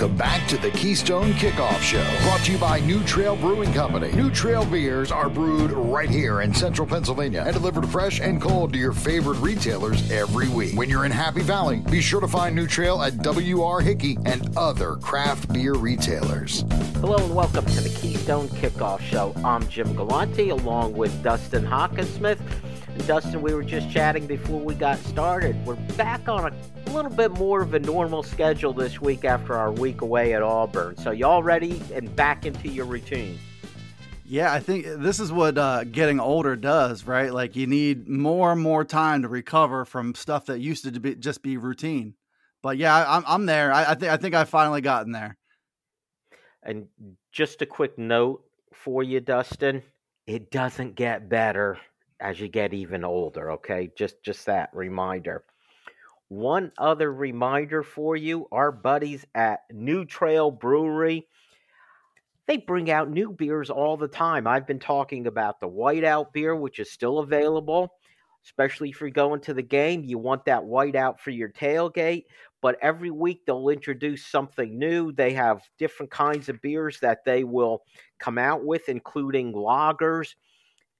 Welcome back to the Keystone Kickoff Show, brought to you by New Trail Brewing Company. New Trail beers are brewed right here in central Pennsylvania and delivered fresh and cold to your favorite retailers every week. When you're in Happy Valley, be sure to find New Trail at W.R. Hickey and other craft beer retailers. Hello and welcome to the Keystone Kickoff Show. I'm Jim Galante along with Dustin Hockensmith. Dustin, we were just chatting before we got started. We're back on a little bit more of a normal schedule this week after our week away at Auburn. So y'all ready and back into your routine? Yeah, I think this is what uh, getting older does, right? Like you need more and more time to recover from stuff that used to be, just be routine. But yeah, I'm I'm there. I, I think I think I finally gotten there. And just a quick note for you, Dustin: it doesn't get better as you get even older. Okay, just just that reminder. One other reminder for you: our buddies at New Trail Brewery. They bring out new beers all the time. I've been talking about the whiteout beer, which is still available, especially if you're going to the game. You want that whiteout for your tailgate but every week they'll introduce something new. They have different kinds of beers that they will come out with, including lagers.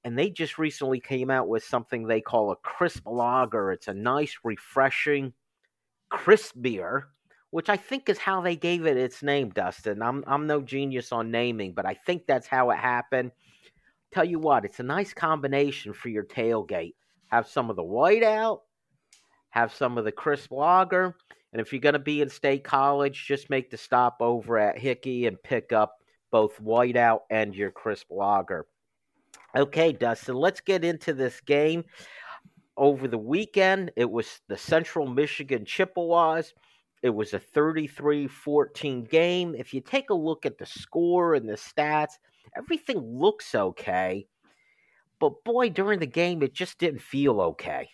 And they just recently came out with something they call a crisp lager. It's a nice, refreshing, crisp beer, which I think is how they gave it its name, Dustin. I'm I'm no genius on naming, but I think that's how it happened. Tell you what, it's a nice combination for your tailgate. Have some of the white out, have some of the crisp lager, and if you're going to be in State College, just make the stop over at Hickey and pick up both whiteout and your crisp lager. Okay, Dustin, let's get into this game. Over the weekend, it was the Central Michigan Chippewas. It was a 33 14 game. If you take a look at the score and the stats, everything looks okay. But boy, during the game, it just didn't feel okay.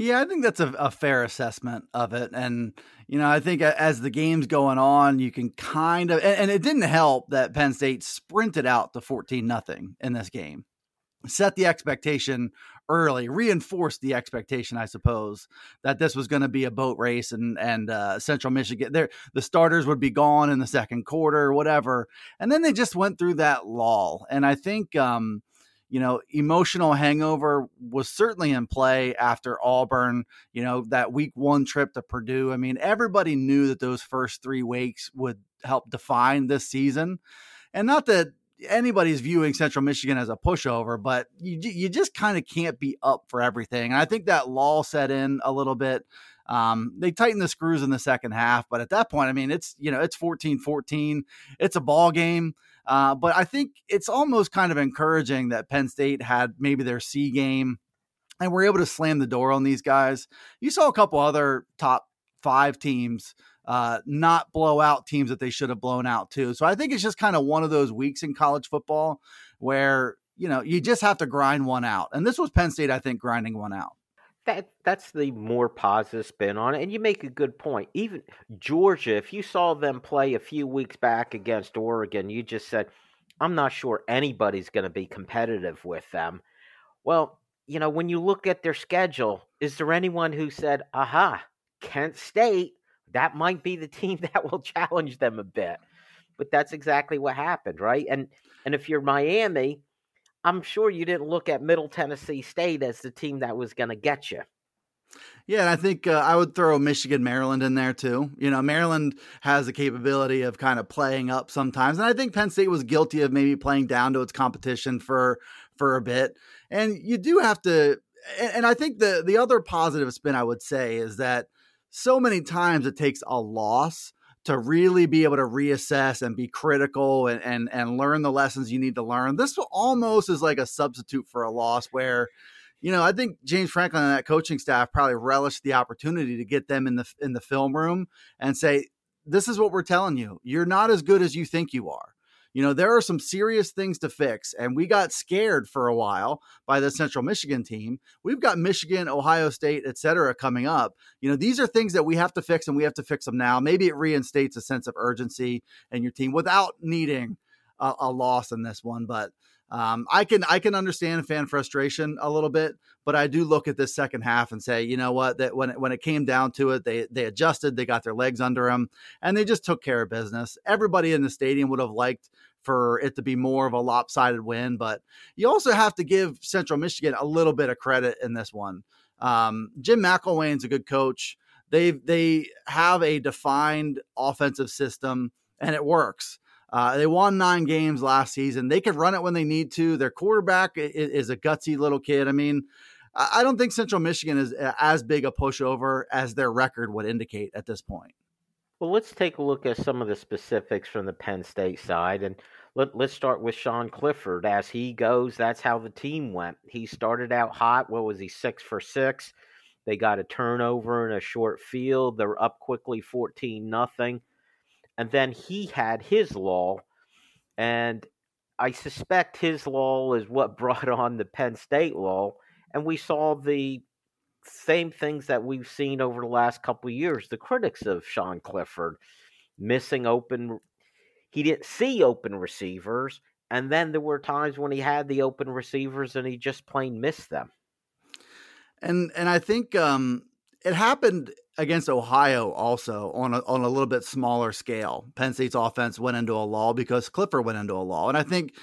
Yeah, I think that's a, a, fair assessment of it. And, you know, I think as the game's going on, you can kind of, and, and it didn't help that Penn State sprinted out to 14 nothing in this game. Set the expectation early, reinforced the expectation, I suppose, that this was going to be a boat race and and uh, Central Michigan, there the starters would be gone in the second quarter, whatever, and then they just went through that lull. And I think, um, you know, emotional hangover was certainly in play after Auburn, you know, that week one trip to Purdue. I mean, everybody knew that those first three weeks would help define this season. And not that anybody's viewing Central Michigan as a pushover, but you, you just kind of can't be up for everything. And I think that lull set in a little bit. Um, they tightened the screws in the second half, but at that point, I mean, it's, you know, it's 14 14. It's a ball game. Uh, but I think it's almost kind of encouraging that Penn State had maybe their C game and were able to slam the door on these guys. You saw a couple other top five teams uh, not blow out teams that they should have blown out too. So I think it's just kind of one of those weeks in college football where you know you just have to grind one out, and this was Penn State, I think, grinding one out that that's the more positive spin on it. And you make a good point. Even Georgia, if you saw them play a few weeks back against Oregon, you just said, I'm not sure anybody's going to be competitive with them. Well, you know, when you look at their schedule, is there anyone who said, aha, Kent State, that might be the team that will challenge them a bit? But that's exactly what happened, right? And and if you're Miami, I'm sure you didn't look at Middle Tennessee State as the team that was going to get you. Yeah, and I think uh, I would throw Michigan, Maryland in there too. You know, Maryland has the capability of kind of playing up sometimes, and I think Penn State was guilty of maybe playing down to its competition for for a bit. And you do have to, and, and I think the the other positive spin I would say is that so many times it takes a loss to really be able to reassess and be critical and, and and learn the lessons you need to learn. This almost is like a substitute for a loss where you know, I think James Franklin and that coaching staff probably relished the opportunity to get them in the in the film room and say, "This is what we're telling you. You're not as good as you think you are you know, there are some serious things to fix. And we got scared for a while by the Central Michigan team. We've got Michigan, Ohio State, et cetera, coming up. You know, these are things that we have to fix and we have to fix them now. Maybe it reinstates a sense of urgency in your team without needing a, a loss in this one. But Um, I can I can understand fan frustration a little bit, but I do look at this second half and say, you know what, that when it, when it came down to it, they they adjusted, they got their legs under them, and they just took care of business. Everybody in the stadium would have liked for it to be more of a lopsided win, but you also have to give Central Michigan a little bit of credit in this one. Um, Jim McElwain's a good coach. They they have a defined offensive system, and it works. Uh, they won nine games last season. They could run it when they need to. Their quarterback is, is a gutsy little kid. I mean, I don't think Central Michigan is as big a pushover as their record would indicate at this point. Well, let's take a look at some of the specifics from the Penn State side. And let, us start with Sean Clifford. As he goes, that's how the team went. He started out hot. What was he, six for six? They got a turnover in a short field. They're up quickly, 14 nothing and then he had his law, and I suspect his law is what brought on the Penn State law, and we saw the same things that we've seen over the last couple of years. The critics of Sean Clifford missing open, he didn't see open receivers, and then there were times when he had the open receivers and he just plain missed them. And and I think um, it happened against Ohio also on a, on a little bit smaller scale. Penn State's offense went into a lull because Clifford went into a lull. And I think,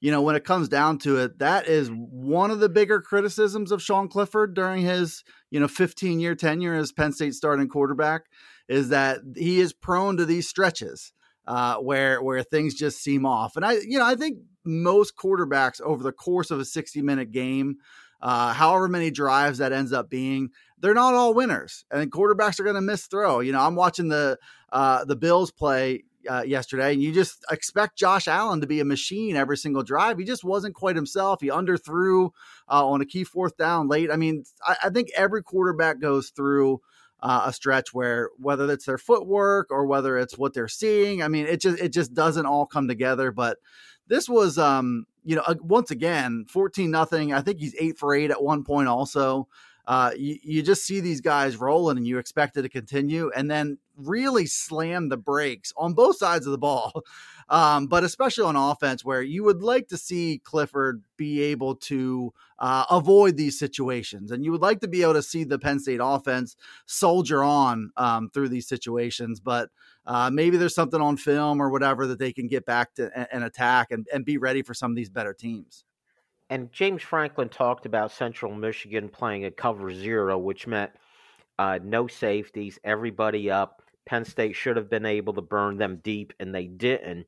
you know, when it comes down to it, that is one of the bigger criticisms of Sean Clifford during his, you know, 15 year tenure as Penn State starting quarterback is that he is prone to these stretches. Uh, where where things just seem off, and I you know I think most quarterbacks over the course of a sixty minute game, uh, however many drives that ends up being, they're not all winners, and quarterbacks are going to miss throw. You know, I'm watching the uh, the Bills play uh, yesterday, and you just expect Josh Allen to be a machine every single drive. He just wasn't quite himself. He underthrew uh, on a key fourth down late. I mean, I, I think every quarterback goes through. Uh, a stretch where whether it's their footwork or whether it's what they're seeing, I mean, it just it just doesn't all come together. But this was, um, you know, once again, fourteen nothing. I think he's eight for eight at one point. Also, uh, you, you just see these guys rolling and you expect it to continue and then really slam the brakes on both sides of the ball. Um, but especially on offense, where you would like to see Clifford be able to uh, avoid these situations. And you would like to be able to see the Penn State offense soldier on um, through these situations. But uh, maybe there's something on film or whatever that they can get back to and, attack and, and be ready for some of these better teams. And James Franklin talked about Central Michigan playing a cover zero, which meant uh, no safeties, everybody up. Penn State should have been able to burn them deep, and they didn't.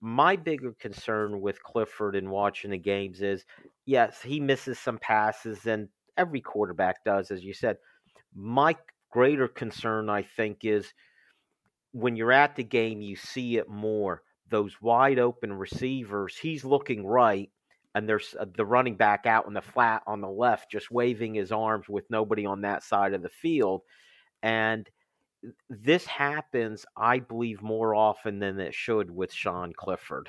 My bigger concern with Clifford in watching the games is yes, he misses some passes, and every quarterback does, as you said. My greater concern, I think, is when you're at the game, you see it more. Those wide open receivers, he's looking right, and there's uh, the running back out in the flat on the left, just waving his arms with nobody on that side of the field. And this happens, I believe, more often than it should with Sean Clifford.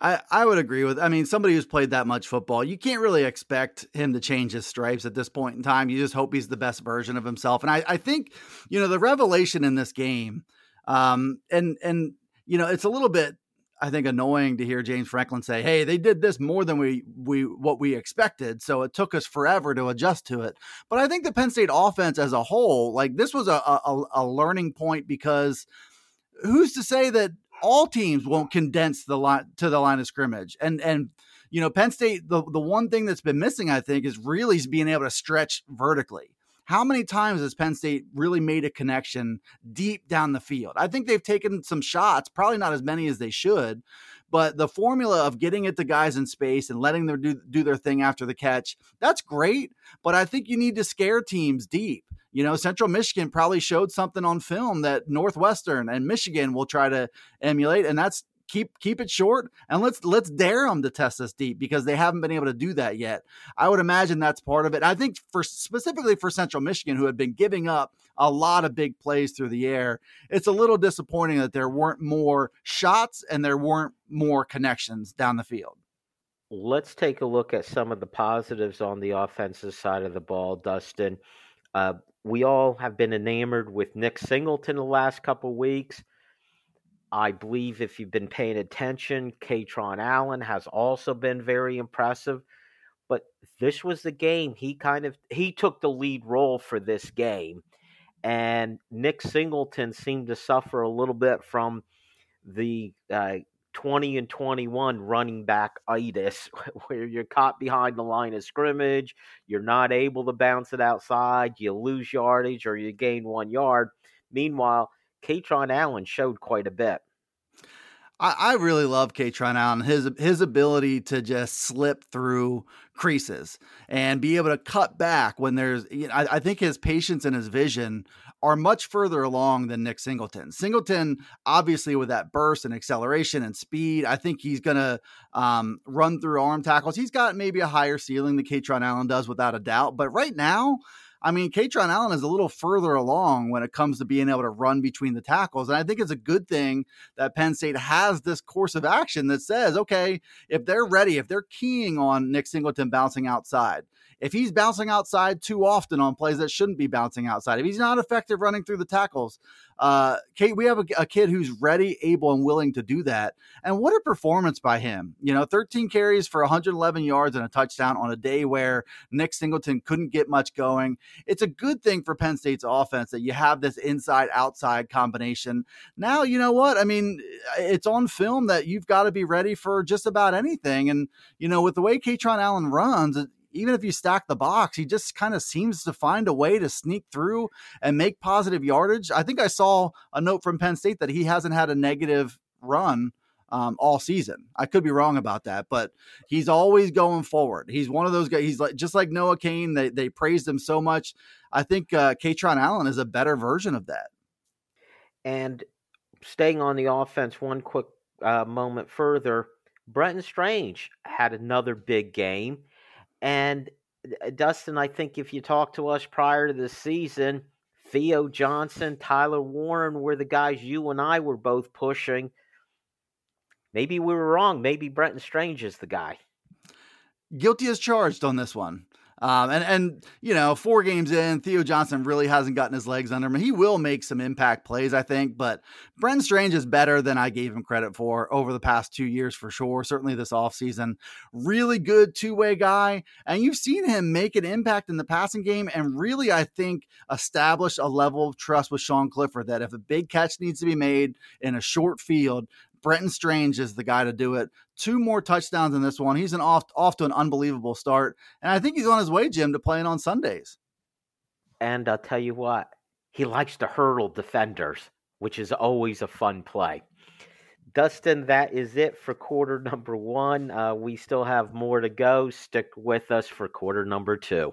I, I would agree with. I mean, somebody who's played that much football, you can't really expect him to change his stripes at this point in time. You just hope he's the best version of himself. And I, I think, you know, the revelation in this game, um, and and you know, it's a little bit I think annoying to hear James Franklin say, "Hey, they did this more than we we what we expected, so it took us forever to adjust to it." But I think the Penn State offense as a whole, like this was a a, a learning point because who's to say that all teams won't condense the line to the line of scrimmage and and you know Penn State the the one thing that's been missing I think is really being able to stretch vertically how many times has Penn State really made a connection deep down the field? I think they've taken some shots, probably not as many as they should, but the formula of getting it to guys in space and letting them do, do their thing after the catch, that's great. But I think you need to scare teams deep. You know, Central Michigan probably showed something on film that Northwestern and Michigan will try to emulate, and that's keep keep it short and let's let's dare them to test us deep because they haven't been able to do that yet. I would imagine that's part of it. I think for specifically for Central Michigan, who had been giving up a lot of big plays through the air, it's a little disappointing that there weren't more shots and there weren't more connections down the field. Let's take a look at some of the positives on the offensive side of the ball, Dustin. Uh, we all have been enamored with Nick Singleton the last couple weeks I believe if you've been paying attention, Kaytron Allen has also been very impressive. But this was the game he kind of he took the lead role for this game, and Nick Singleton seemed to suffer a little bit from the uh, 20 and 21 running back itis, where you're caught behind the line of scrimmage, you're not able to bounce it outside, you lose yardage or you gain one yard. Meanwhile, Kaytron Allen showed quite a bit. I, I really love Kaytron Allen. His his ability to just slip through creases and be able to cut back when there's. You know, I, I think his patience and his vision are much further along than Nick Singleton. Singleton, obviously, with that burst and acceleration and speed, I think he's going to um, run through arm tackles. He's got maybe a higher ceiling than Kaytron Allen does, without a doubt. But right now, I mean, Kaytron Allen is a little further along when it comes to being able to run between the tackles. And I think it's a good thing that Penn State has this course of action that says, okay, if they're ready, if they're keying on Nick Singleton bouncing outside, if he's bouncing outside too often on plays that shouldn't be bouncing outside, if he's not effective running through the tackles, uh, Kate, we have a, a, kid who's ready, able, and willing to do that. And what a performance by him! You know, 13 carries for 111 yards and a touchdown on a day where Nick Singleton couldn't get much going. It's a good thing for Penn State's offense that you have this inside-outside combination. Now, you know what? I mean, it's on film that you've got to be ready for just about anything. And you know, with the way Kaytron Allen runs, even if you stack the box, he just kind of seems to find a way to sneak through and make positive yardage. I think I saw a note from Penn State that he hasn't had a negative run um, all season. I could be wrong about that, but he's always going forward. He's one of those guys. He's like just like Noah Cain. They they praised him so much. I think uh, Kaytron Allen is a better version of that. And staying on the offense, one quick uh, moment further. Brenton Strange had another big game. And uh, Dustin, I think if you talk to us prior to the season, Theo Johnson, Tyler Warren were the guys you and I were both pushing. Maybe we were wrong. Maybe Brenton Strange is the guy. Guilty as charged on this one. Um, and and you know, four games in, Theo Johnson really hasn't gotten his legs under him. He will make some impact plays, I think, but Brent Strange is better than I gave him credit for over the past two years for sure. Certainly this offseason. Really good two-way guy. And you've seen him make an impact in the passing game and really, I think, establish a level of trust with Sean Clifford that if a big catch needs to be made in a short field, Brenton Strange is the guy to do it. Two more touchdowns in this one. He's an off off to an unbelievable start, and I think he's on his way, Jim, to playing on Sundays. And I'll tell you what, he likes to hurdle defenders, which is always a fun play. Dustin, that is it for quarter number one. Uh, we still have more to go. Stick with us for quarter number two.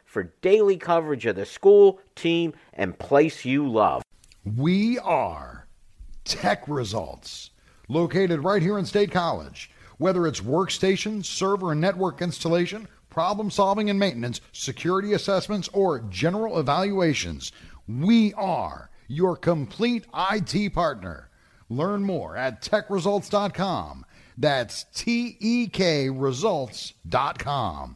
for daily coverage of the school, team, and place you love. We are Tech Results, located right here in State College. Whether it's workstation, server, and network installation, problem solving and maintenance, security assessments, or general evaluations, we are your complete IT partner. Learn more at tekresults.com That's T E K results.com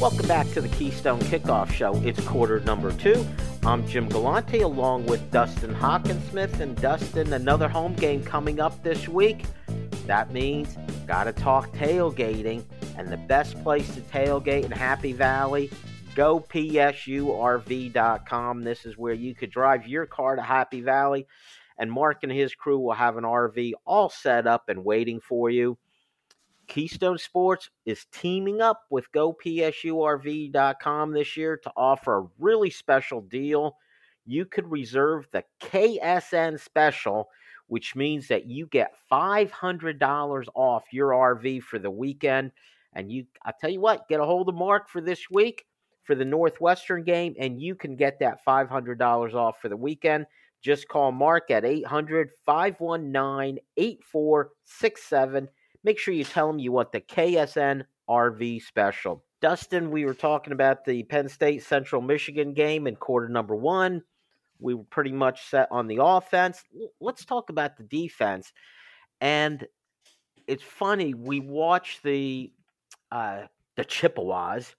Welcome back to the Keystone Kickoff Show. It's quarter number two. I'm Jim Galante along with Dustin Hockensmith. And Dustin, another home game coming up this week. That means gotta talk tailgating. And the best place to tailgate in Happy Valley, go psurv.com. This is where you could drive your car to Happy Valley. And Mark and his crew will have an RV all set up and waiting for you. Keystone Sports is teaming up with GoPSURV.com this year to offer a really special deal. You could reserve the KSN special, which means that you get $500 off your RV for the weekend. And you, I'll tell you what, get a hold of Mark for this week for the Northwestern game, and you can get that $500 off for the weekend. Just call Mark at 800 519 8467 make sure you tell them you want the KSN RV special. Dustin, we were talking about the Penn State Central Michigan game in quarter number one. We were pretty much set on the offense. Let's talk about the defense. And it's funny, we watched the uh, the Chippewas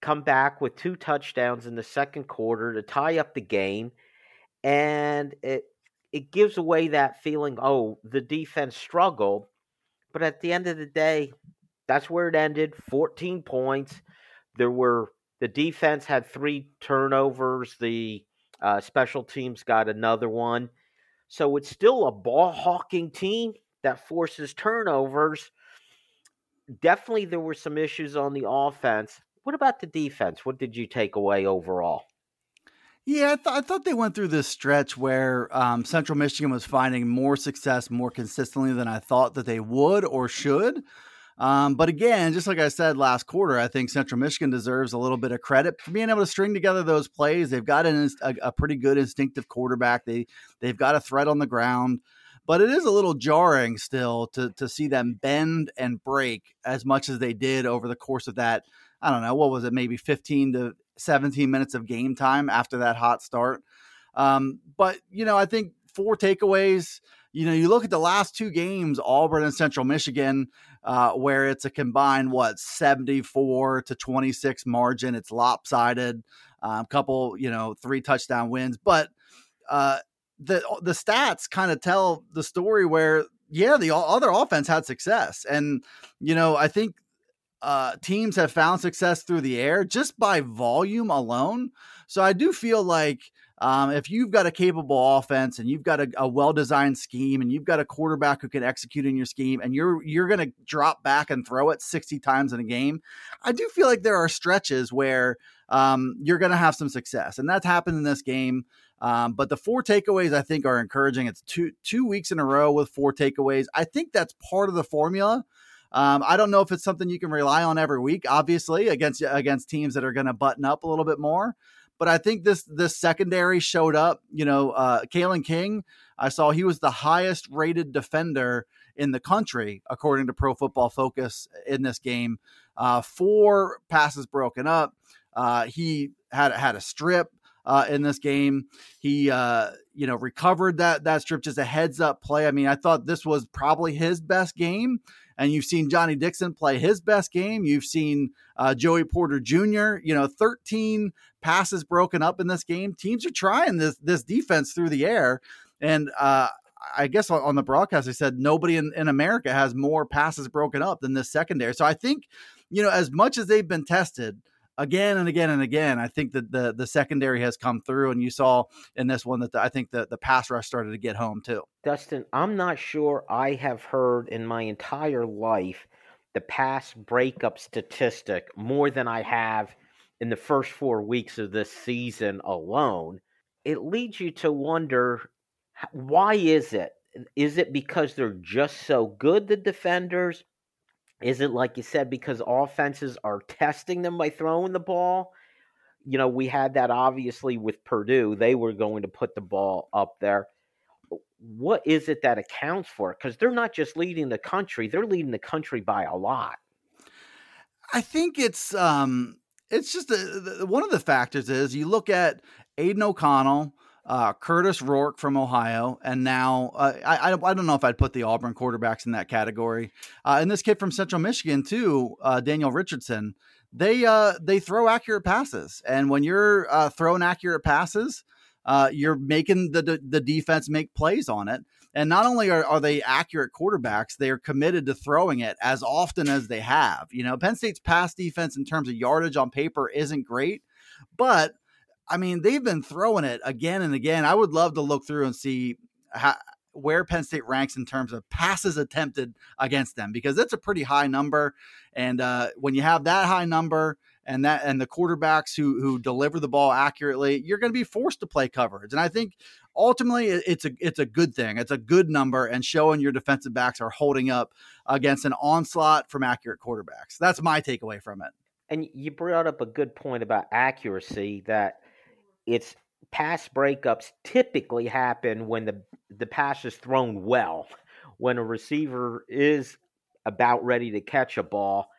come back with two touchdowns in the second quarter to tie up the game, and it it gives away that feeling. Oh, the defense struggled, but at the end of the day, that's where it ended 14 points. There were the defense had three turnovers, the uh, special teams got another one. So it's still a ball hawking team that forces turnovers. Definitely, there were some issues on the offense. What about the defense? What did you take away overall? Yeah, I, th- I, thought they went through this stretch where um, Central Michigan was finding more success more consistently than I thought that they would or should. Um, but again, just like I said last quarter, I think Central Michigan deserves a little bit of credit for being able to string together those plays. They've got an, a, a pretty good instinctive quarterback. They they've got a threat on the ground, but it is a little jarring still to to see them bend and break as much as they did over the course of that. I don't know what was it, maybe fifteen to 17 minutes of game time after that hot start. Um, but, you know, I think four takeaways. You know, you look at the last two games, Auburn and Central Michigan, uh, where it's a combined, what, 74 to 26 margin. It's lopsided, a um, couple, you know, three touchdown wins. But uh, the, the stats kind of tell the story where, yeah, the other offense had success. And, you know, I think uh, teams have found success through the air just by volume alone. So I do feel like um, if you've got a capable offense and you've got a, a well-designed scheme and you've got a quarterback who can execute in your scheme and you're you're going to drop back and throw it 60 times in a game, I do feel like there are stretches where um, you're going to have some success, and that's happened in this game. Um, but the four takeaways I think are encouraging. It's two two weeks in a row with four takeaways. I think that's part of the formula. Um, I don't know if it's something you can rely on every week, obviously, against against teams that are going to button up a little bit more. But I think this this secondary showed up. You know, uh, Kalen King, I saw he was the highest rated defender in the country according to Pro Football Focus in this game. Uh, four passes broken up. Uh, he had had a strip uh, in this game. He, uh, you know, recovered that that strip just a heads up play. I mean, I thought this was probably his best game and you've seen Johnny Dixon play his best game. You've seen uh, Joey Porter Jr. You know, 13 passes broken up in this game. Teams are trying this this defense through the air, and uh, I guess on the broadcast they said nobody in, in America has more passes broken up than this secondary. So I think, you know, as much as they've been tested again and again and again. I think that the the secondary has come through, and you saw in this one that the, I think the the pass rush started to get home too. Dustin, I'm not sure I have heard in my entire life the pass breakup statistic more than I have in the first four weeks of this season alone. It leads you to wonder why is it? Is it because they're just so good, the defenders? Is it like you said because offenses are testing them by throwing the ball? You know, we had that obviously with Purdue. They were going to put the ball up there. What is it that accounts for? Because they're not just leading the country; they're leading the country by a lot. I think it's um, it's just a, one of the factors is you look at Aidan O'Connell, uh, Kurtis Rourke from Ohio, and now uh, I, I don't know if I'd put the Auburn quarterbacks in that category. Uh, and this kid from Central Michigan too, uh, Daniel Richardson. They uh, they throw accurate passes, and when you're uh, throwing accurate passes, you're making the, the the defense make plays on it. And not only are, are they accurate quarterbacks, they are committed to throwing it as often as they have. You know, Penn State's pass defense in terms of yardage on paper isn't great, but I mean, they've been throwing it again and again. I would love to look through and see how, where Penn State ranks in terms of passes attempted against them because that's a pretty high number. And uh, when you have that high number and that and the quarterbacks who who deliver the ball accurately, you're going to be forced to play coverage. And I think ultimately it's a it's a good thing. It's a good number and showing your defensive backs are holding up against an onslaught from accurate quarterbacks. That's my takeaway from it. And you brought up a good point about accuracy that it's pass breakups typically happen when the the pass is thrown well. When a receiver is about ready to catch a ball,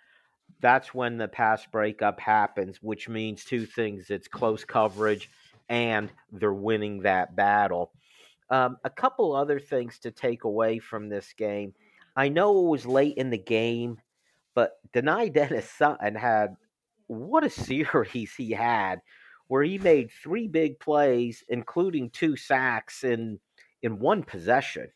that's when the pass breakup happens, which means two things. It's close coverage and they're winning that battle. Um, a couple other things to take away from this game. I know it was late in the game, but Dani Dennis Sutton had what a series he had, where he made three big plays, including two sacks in in one possession.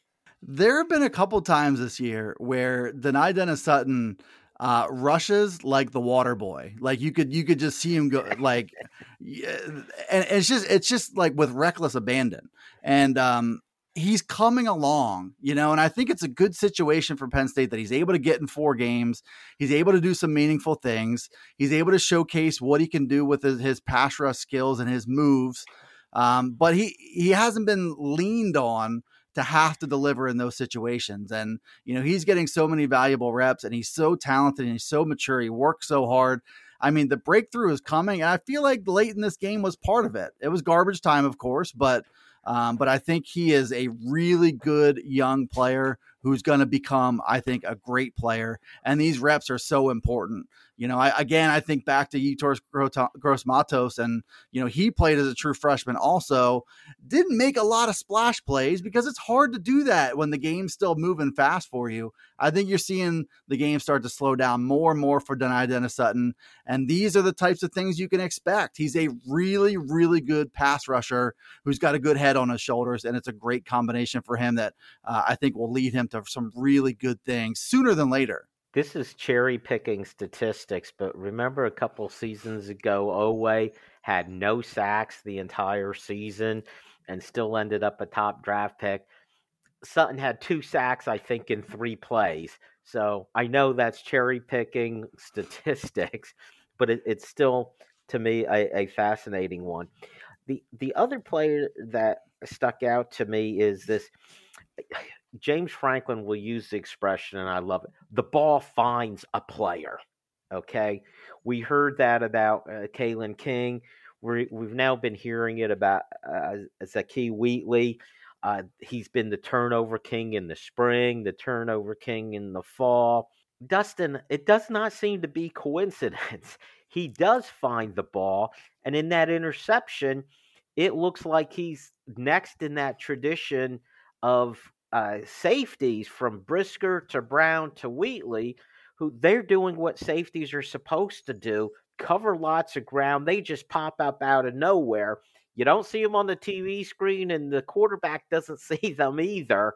There have been a couple times this year where Dani Dennis Sutton uh, rushes like the water boy. Like you could you could just see him go like, and it's just it's just like with reckless abandon. And um, he's coming along, you know, and I think it's a good situation for Penn State that he's able to get in four games. He's able to do some meaningful things. He's able to showcase what he can do with his, his pass rush skills and his moves. Um, but he he hasn't been leaned on to have to deliver in those situations. And, you know, he's getting so many valuable reps and he's so talented and he's so mature. He works so hard. I mean, the breakthrough is coming. And I feel like late in this game was part of it. It was garbage time, of course, but um, but I think he is a really good young player who's going to become, I think, a great player. And these reps are so important. You know, I, again, I think back to Yetur Gross Matos, and you know he played as a true freshman. Also, didn't make a lot of splash plays because it's hard to do that when the game's still moving fast for you. I think you're seeing the game start to slow down more and more for Dani Dennis Sutton, and these are the types of things you can expect. He's a really, really good pass rusher who's got a good head on his shoulders, and it's a great combination for him that uh, I think will lead him to some really good things sooner than later this is cherry picking statistics, but remember a couple seasons ago, Oweh had no sacks the entire season and still ended up a top draft pick. Sutton had two sacks, I think, in three plays. So I know that's cherry picking statistics, but it, it's still, to me, a, a fascinating one. The the other player that stuck out to me is this James Franklin will use the expression, and I love it the ball finds a player. Okay. We heard that about uh, Kalen King. we have now been hearing it about uh, Zakee Wheatley. Uh, he's been the turnover king in the spring, the turnover king in the fall. Dustin, it does not seem to be coincidence. He does find the ball, and in that interception, it looks like he's next in that tradition of uh, safeties from Brisker to Brown to Wheatley, who they're doing what safeties are supposed to do cover lots of ground. They just pop up out of nowhere. You don't see them on the TV screen, and the quarterback doesn't see them either.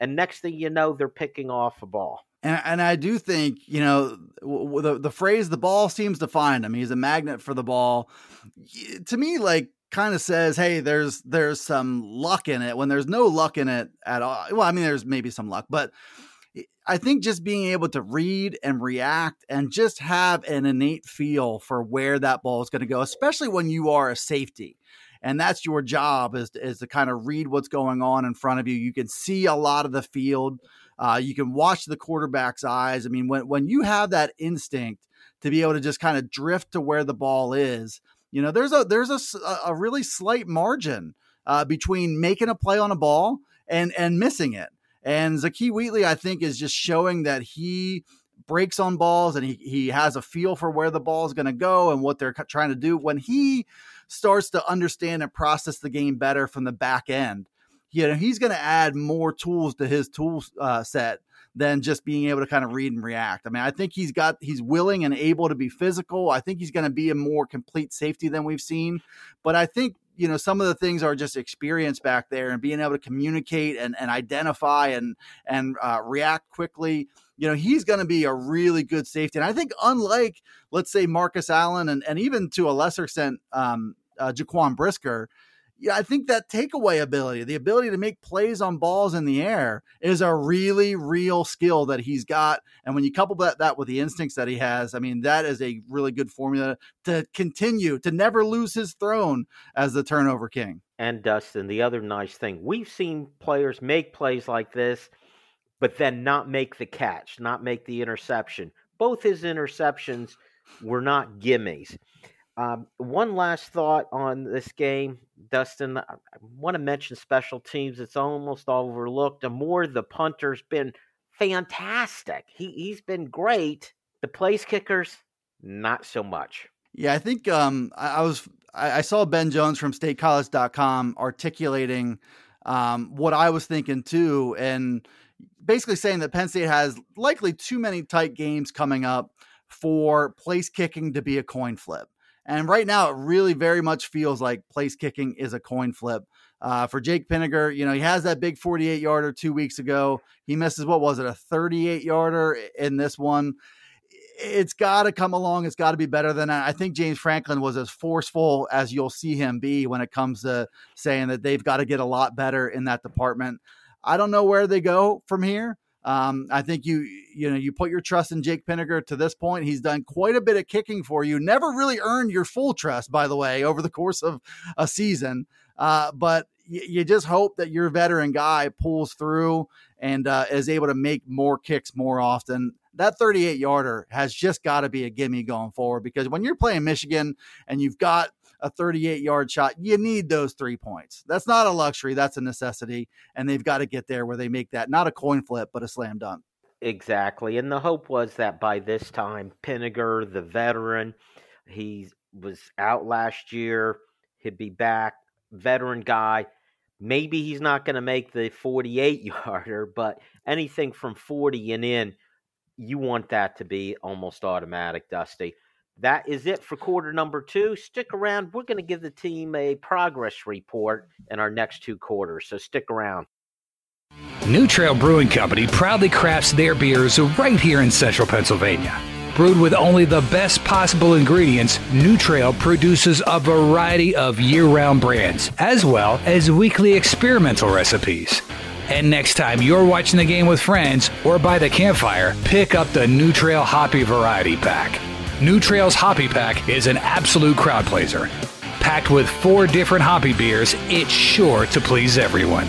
And next thing you know, they're picking off a ball. And, and I do think, you know, the, the phrase the ball seems to find him. He's a magnet for the ball. To me, like kind of says, "Hey, there's there's some luck in it." When there's no luck in it at all. Well, I mean, there's maybe some luck, but I think just being able to read and react and just have an innate feel for where that ball is going to go, especially when you are a safety. and that's your job is is to kind of read what's going on in front of you. You can see a lot of the field. Uh, you can watch the quarterback's eyes. I mean, when when you have that instinct to be able to just kind of drift to where the ball is, you know, there's a there's a, a really slight margin uh, between making a play on a ball and and missing it. And Zakee Wheatley, I think, is just showing that he breaks on balls and he, he has a feel for where the ball is going to go and what they're trying to do. When he starts to understand and process the game better from the back end, you know, he's going to add more tools to his tool uh, set than just being able to kind of read and react. I mean, I think he's got he's willing and able to be physical. I think he's going to be a more complete safety than we've seen. But I think you know some of the things are just experience back there and being able to communicate and, and identify and and uh, react quickly you know he's going to be a really good safety and i think unlike let's say marcus allen and, and even to a lesser extent um, uh, jaquan brisker yeah, I think that takeaway ability, the ability to make plays on balls in the air, is a really real skill that he's got. And when you couple that, that with the instincts that he has, I mean, that is a really good formula to continue to never lose his throne as the turnover king. And Dustin, the other nice thing, we've seen players make plays like this, but then not make the catch, not make the interception. Both his interceptions were not gimmies. Um, one last thought on this game, Dustin. I want to mention special teams. It's almost overlooked. Amor, the punter's been fantastic. He he's been great. The place kickers, not so much. Yeah, I think um, I, I, was I, I, saw Ben Jones from StateCollege.com articulating um, what I was thinking too, and basically saying that Penn State has likely too many tight games coming up for place kicking to be a coin flip. And right now, it really very much feels like place kicking is a coin flip. Uh, for Jake Pinegar, you know, he has that big 48 yarder two weeks ago. He misses, what was it, a 38 yarder in this one. It's got to come along. It's got to be better than that. I think James Franklin was as forceful as you'll see him be when it comes to saying that they've got to get a lot better in that department. I don't know where they go from here. Um, I think you you know you put your trust in Jake Pinegar to this point. He's done quite a bit of kicking for you. Never really earned your full trust, by the way, over the course of a season. Uh, but y- you just hope that your veteran guy pulls through and uh, is able to make more kicks more often. That 38 yarder has just got to be a gimme going forward because when you're playing Michigan and you've got a 38 yard shot, you need those three points. That's not a luxury, that's a necessity. And they've got to get there where they make that not a coin flip, but a slam dunk. Exactly. And the hope was that by this time, Pinegar, the veteran, he was out last year. He'd be back, veteran guy. Maybe he's not going to make the 48 yarder, but anything from 40 and in, you want that to be almost automatic, Dusty that is it for quarter number two. Stick around. We're going to give the team a progress report in our next two quarters, so stick around. New Trail Brewing Company proudly crafts their beers right here in central Pennsylvania. Brewed with only the best possible ingredients, New Trail produces a variety of year round brands, as well as weekly experimental recipes. And next time you're watching the game with friends or by the campfire, pick up the New Trail Hoppy Variety Pack. New Trails Hoppy Pack is an absolute crowd pleaser. Packed with four different hoppy beers, it's sure to please everyone.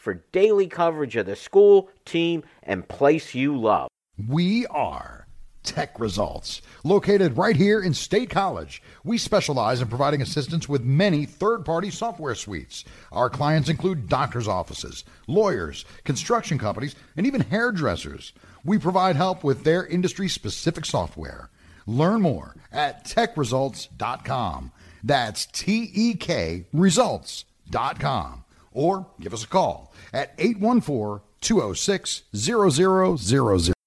for daily coverage of the school, team, and place you love. We are Tech Results. Located right here in State College, we specialize in providing assistance with many third party software suites. Our clients include doctor's offices, lawyers, construction companies, and even hairdressers. We provide help with their industry specific software. Learn more at tekresults.com. That's T E K results.com. Or give us a call at 814 206 0000.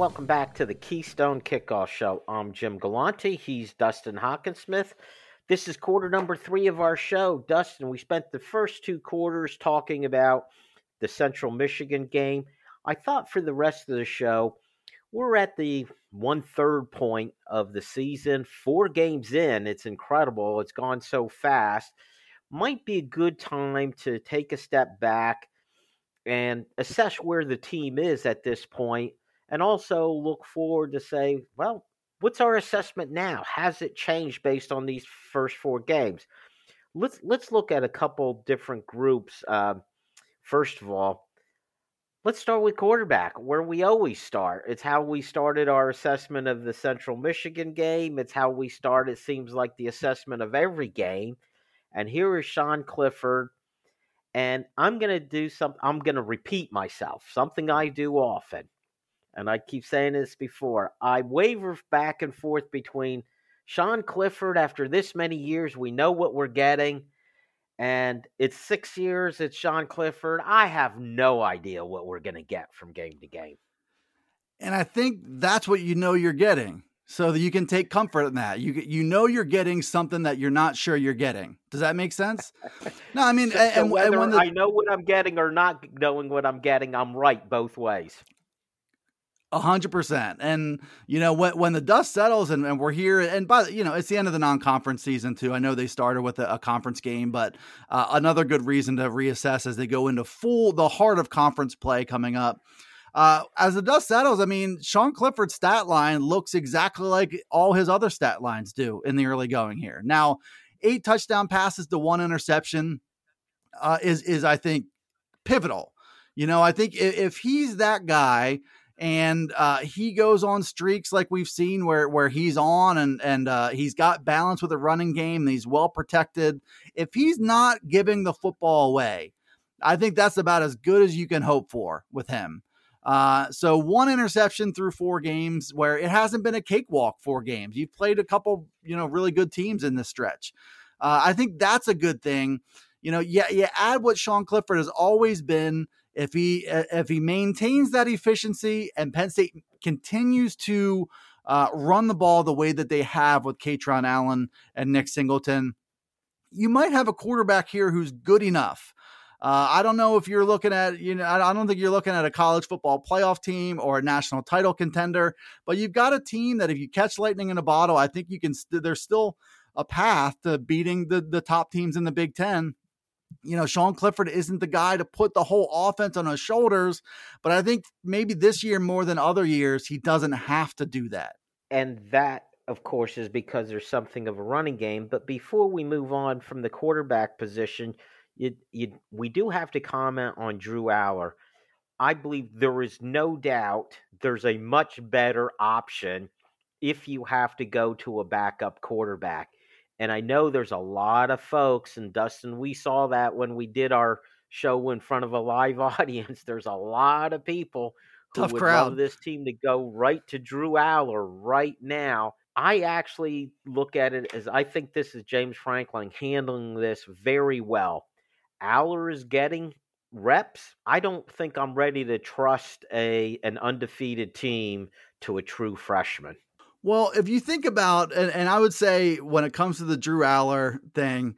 Welcome back to the Keystone Kickoff Show. I'm Jim Galante. He's Dustin Hockensmith. This is quarter number three of our show. Dustin, we spent the first two quarters talking about the Central Michigan game. I thought for the rest of the show, we're at the one third point of the season, four games in. It's incredible. It's gone so fast. Might be a good time to take a step back and assess where the team is at this point and also look forward to say, well, what's our assessment now? Has it changed based on these first four games? Let's let's look at a couple different groups. Uh, first of all, let's start with quarterback, where we always start. It's how we started our assessment of the Central Michigan game. It's how we start. It seems like the assessment of every game. And here is Sean Clifford. And I'm going to do something, I'm going to repeat myself, something I do often and I keep saying this before, I waver back and forth between Sean Clifford after this many years, we know what we're getting, and it's six years, it's Sean Clifford. I have no idea what we're going to get from game to game. And I think that's what you know you're getting. So that you can take comfort in that. You you know you're getting something that you're not sure you're getting. Does that make sense? No, I mean, so, and, so whether and the, I know what I'm getting or not knowing what I'm getting, I'm right both ways. Hundred percent. And you know, when when the dust settles and, and we're here, and by the, you know, it's the end of the non-conference season too. I know they started with a, a conference game, but uh, another good reason to reassess as they go into full the heart of conference play coming up. Uh, as the dust settles, I mean, Sean Clifford's stat line looks exactly like all his other stat lines do in the early going here. Now, eight touchdown passes to one interception uh, is is I think pivotal. You know, I think if, if he's that guy and uh, he goes on streaks like we've seen where where he's on and and uh, he's got balance with a running game. he's well protected. If he's not giving the football away, I think that's about as good as you can hope for with him. Uh, so one interception through four games where it hasn't been a cakewalk. Four games. You've played a couple, you know, really good teams in this stretch. Uh, I think that's a good thing. You know, yeah, you add what Sean Clifford has always been if he if he maintains that efficiency and Penn State continues to uh, run the ball the way that they have with Kaytron Allen and Nick Singleton, you might have a quarterback here who's good enough. Uh, I don't know if you're looking at, you know, I don't think you're looking at a college football playoff team or a national title contender, but you've got a team that if you catch lightning in a bottle, I think you can, st- there's still a path to beating the, the top teams in the Big Ten you know, Sean Clifford isn't the guy to put the whole offense on his shoulders, but I think maybe this year more than other years, he doesn't have to do that. And that, of course, is because there's something of a running game. But before we move on from the quarterback position, you, you, we do have to comment on Drew Allar. I believe there is no doubt there's a much better option if you have to go to a backup quarterback. And I know there's a lot of folks, and Dustin, we saw that when we did our show in front of a live audience. There's a lot of people who Tough would crowd. love this team to go right to Drew Allar right now. I actually look at it as I think this is James Franklin handling this very well. Allar is getting reps. I don't think I'm ready to trust a an undefeated team to a true freshman. Well, if you think about, and, and I would say when it comes to the Drew Allar thing,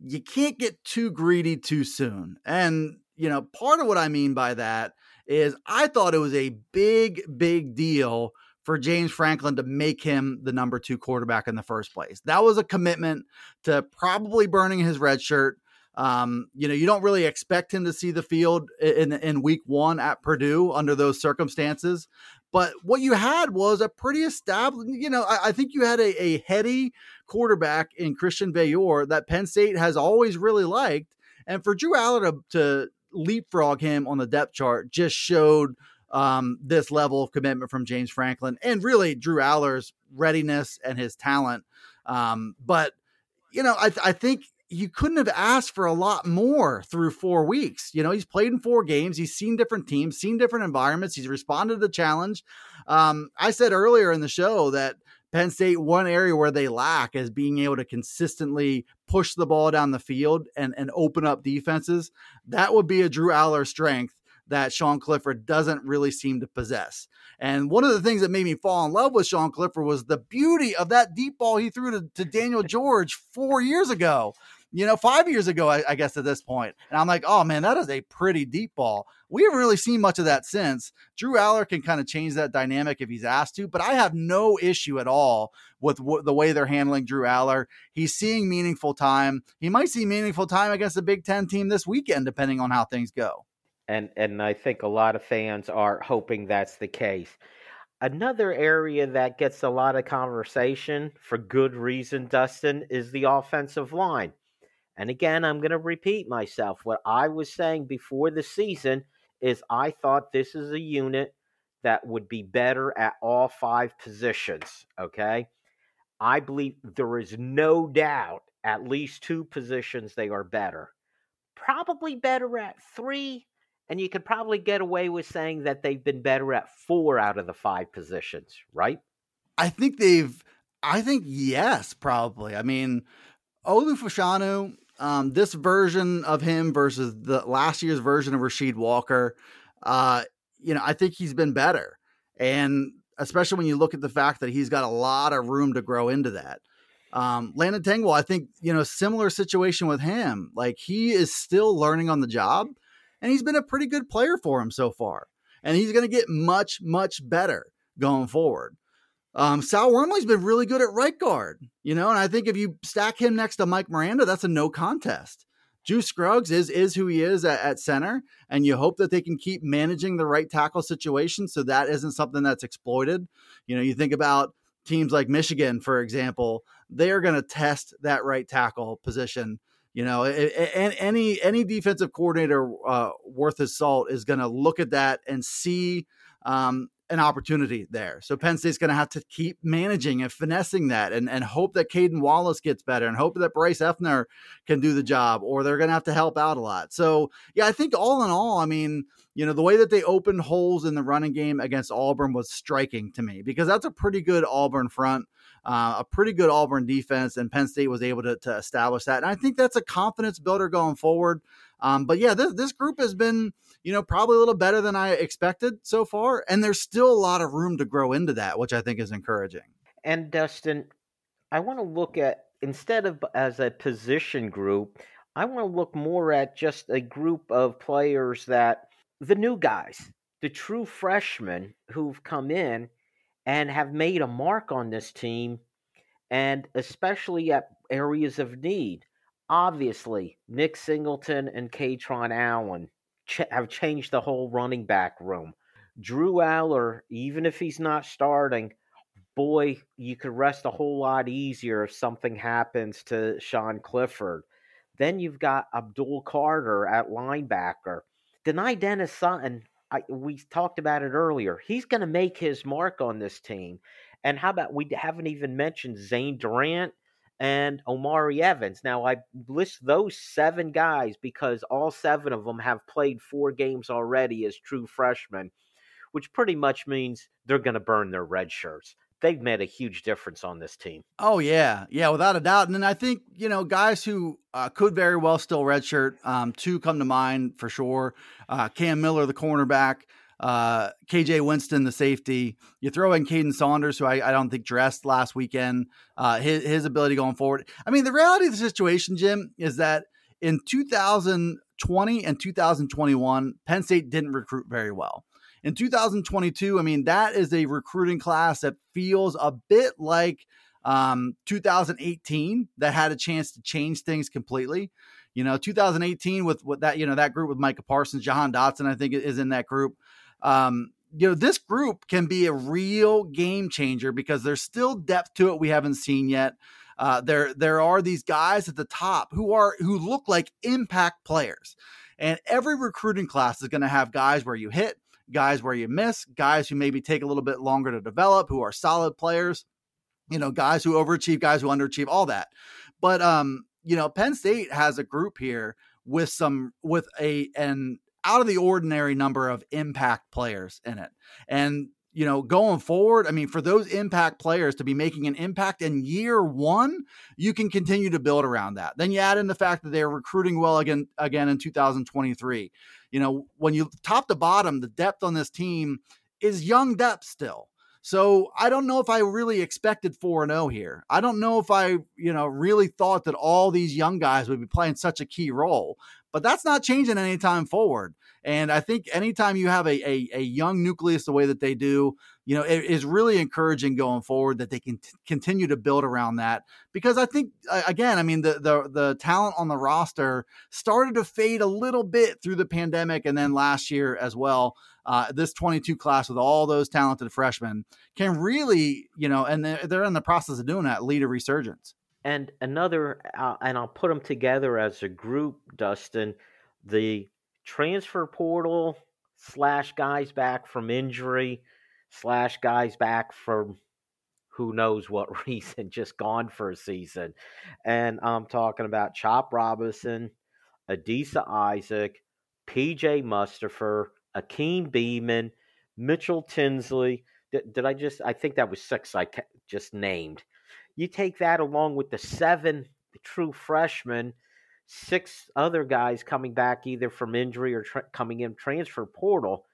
you can't get too greedy too soon. And, you know, part of what I mean by that is I thought it was a big, big deal for James Franklin to make him the number two quarterback in the first place. That was a commitment to probably burning his red shirt. Um, you know, you don't really expect him to see the field in in week one at Purdue under those circumstances. But what you had was a pretty established, you know, I, I think you had a, a, heady quarterback in Christian Veilleux that Penn State has always really liked. And for Drew Allar to, to leapfrog him on the depth chart just showed um, this level of commitment from James Franklin and really Drew Allar's readiness and his talent. Um, but, you know, I, I think you couldn't have asked for a lot more through four weeks. You know, he's played in four games. He's seen different teams, seen different environments. He's responded to the challenge. Um, I said earlier in the show that Penn State, one area where they lack is being able to consistently push the ball down the field and, and open up defenses. That would be a Drew Allar strength that Sean Clifford doesn't really seem to possess. And one of the things that made me fall in love with Sean Clifford was the beauty of that deep ball he threw to, to Daniel George four years ago you know, five years ago, I, I, guess at this point. And I'm like, oh man, that is a pretty deep ball. We haven't really seen much of that since. Drew Allar can kind of change that dynamic if he's asked to, but I have no issue at all with w- the way they're handling Drew Allar. He's seeing meaningful time. He might see meaningful time against a Big Ten team this weekend, depending on how things go. And and I think a lot of fans are hoping that's the case. Another area that gets a lot of conversation for good reason, Dustin, is the offensive line. And again, I'm going to repeat myself. What I was saying before the season is I thought this is a unit that would be better at all five positions. Okay. I believe there is no doubt at least two positions they are better. Probably better at three. And you could probably get away with saying that they've been better at four out of the five positions, right? I think they've, I think yes, probably. I mean, Olu Fashanu um, this version of him versus the last year's version of Rasheed Walker, uh, you know, I think he's been better. And especially when you look at the fact that he's got a lot of room to grow into that. Um, Landon Tengwall, I think, you know, similar situation with him. Like he is still learning on the job and he's been a pretty good player for him so far. And he's going to get much, much better going forward. Um, Sal Wormley's been really good at right guard, you know, and I think if you stack him next to Mike Miranda, that's a no contest. Juice Scruggs is is who he is at, at, center, and you hope that they can keep managing the right tackle situation so that isn't something that's exploited. You know, you think about teams like Michigan, for example, they are going to test that right tackle position. You know, any any defensive coordinator uh, worth his salt is going to look at that and see um, an opportunity there. So Penn State's going to have to keep managing and finessing that and, and hope that Caedan Wallace gets better and hope that Bryce Effner can do the job or they're going to have to help out a lot. So, yeah, I think all in all, I mean, you know, the way that they opened holes in the running game against Auburn was striking to me because that's a pretty good Auburn front. Uh, a pretty good Auburn defense, and Penn State was able to, to establish that. And I think that's a confidence builder going forward. Um, but yeah, this, this group has been, you know, probably a little better than I expected so far. And there's still a lot of room to grow into that, which I think is encouraging. And Dustin, I want to look at, instead of as a position group, I want to look more at just a group of players that the new guys, the true freshmen who've come in and have made a mark on this team, and especially at areas of need. Obviously, Nick Singleton and Kaytron Allen ch- have changed the whole running back room. Drew Allar, even if he's not starting, boy, you could rest a whole lot easier if something happens to Sean Clifford. Then you've got Abdul Carter at linebacker. Dani Dennis Sutton, I, we talked about it earlier. He's going to make his mark on this team. And how about we haven't even mentioned Zane Durant and Omari Evans. Now, I list those seven guys because all seven of them have played four games already as true freshmen, which pretty much means they're going to burn their red shirts. They've made a huge difference on this team. Oh yeah, yeah, without a doubt. And then I think you know guys who uh, could very well still redshirt. Um, two come to mind for sure. Uh, Cam Miller, the cornerback uh, KJ Winston, the safety. You throw in Kaden Saunders, who I, I don't think dressed last weekend. Uh, his, his ability going forward. I mean, the reality of the situation, Jim, is that in 2020 and 2021, Penn State didn't recruit very well. In 2022, I mean, that is a recruiting class that feels a bit like Um, 2018 that had a chance to change things completely. You know, 2018 with with that you know that group with Micah Parsons, Jahan Dotson, I think is in that group. Um, you know, this group can be a real game changer because there's still depth to it we haven't seen yet. Uh, there there are these guys at the top who are who look like impact players. And every recruiting class is going to have guys where you hit, guys where you miss, guys who maybe take a little bit longer to develop, who are solid players, you know, guys who overachieve, guys who underachieve, all that. But um, you know, Penn State has a group here with some with a an out of the ordinary number of impact players in it. And you know, going forward, I mean, for those impact players to be making an impact in year one, you can continue to build around that. Then you add in the fact that they're recruiting well again again in 2023. You know, when you top to bottom, the depth on this team is young depth still. So I don't know if I really expected 4 0 here. I don't know if I, you know, really thought that all these young guys would be playing such a key role. But that's not changing anytime forward. And I think anytime you have a, a, a young nucleus the way that they do, you know, it is really encouraging going forward that they can t- continue to build around that. Because I think, again, I mean, the, the the talent on the roster started to fade a little bit through the pandemic, and then last year as well. Uh, this 22 class with all those talented freshmen can really, you know, and they're, they're in the process of doing that, lead a resurgence. And another, uh, and I'll put them together as a group, Dustin. The transfer portal slash guys back from injury slash guys back from who knows what reason, just gone for a season. And I'm talking about Chop Robinson, Adisa Isaac, PJ Mustipher, Hakeem Beamon, Mitchell Tinsley. Did, did, I just, I think that was six I just named. You take that along with the seven true freshmen six other guys coming back either from injury or tra- coming in transfer portal,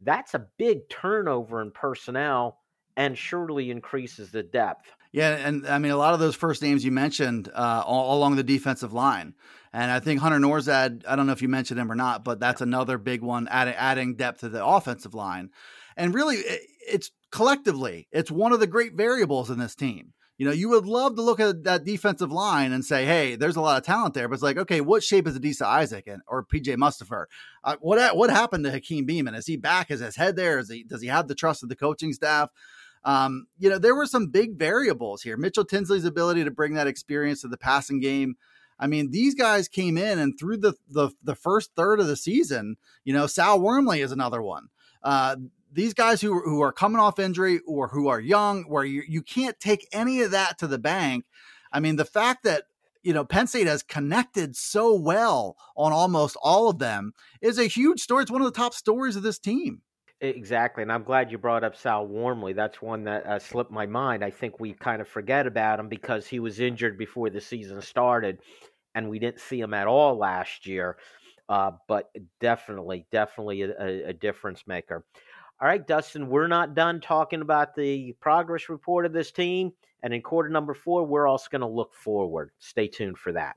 that's a big turnover in personnel and surely increases the depth. Yeah, and I mean a lot of those first names you mentioned uh, all, along the defensive line, and I think Hunter Nourzad. I don't know if you mentioned him or not, but that's another big one, adding adding depth to the offensive line, and really, it's collectively, it's one of the great variables in this team. You know, you would love to look at that defensive line and say, "Hey, there's a lot of talent there," but it's like, okay, what shape is Adisa Isaac and or PJ Mustipher? Uh, what what happened to Hakeem Beamon? Is he back? Is his head there? Is he does he have the trust of the coaching staff? Um, you know, there were some big variables here. Mitchell Tinsley's ability to bring that experience to the passing game. I mean, these guys came in and through the the, the first third of the season, you know, Sal Wormley is another one. Uh, these guys who, who are coming off injury or who are young, where you, you can't take any of that to the bank. I mean, the fact that you know Penn State has connected so well on almost all of them is a huge story. It's one of the top stories of this team. Exactly, and I'm glad you brought up Sal Wormley. That's one that uh, slipped my mind. I think we kind of forget about him because he was injured before the season started, and we didn't see him at all last year. Uh, but definitely, definitely a, a difference maker. All right, Dustin, we're not done talking about the progress report of this team. And in quarter number four, we're also going to look forward. Stay tuned for that.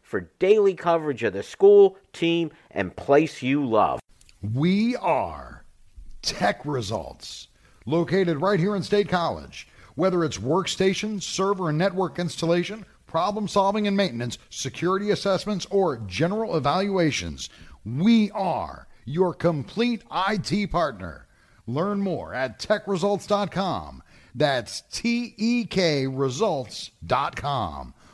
for daily coverage of the school, team, and place you love. We are Tek Results, located right here in State College. Whether it's workstation, server, and network installation, problem solving and maintenance, security assessments, or general evaluations, we are your complete IT partner. Learn more at tekresults.com. That's T E K results.com.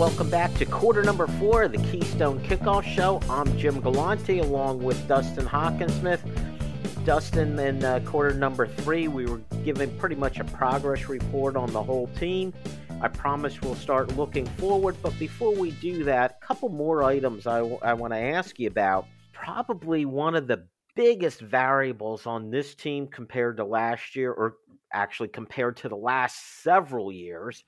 Welcome back to quarter number four of the Keystone Kickoff Show. I'm Jim Galante along with Dustin Hockensmith. Dustin, in uh, quarter number three, we were given pretty much a progress report on the whole team. I promise we'll start looking forward, but before we do that, a couple more items I, w- I want to ask you about. Probably one of the biggest variables on this team compared to last year, or actually compared to the last several years,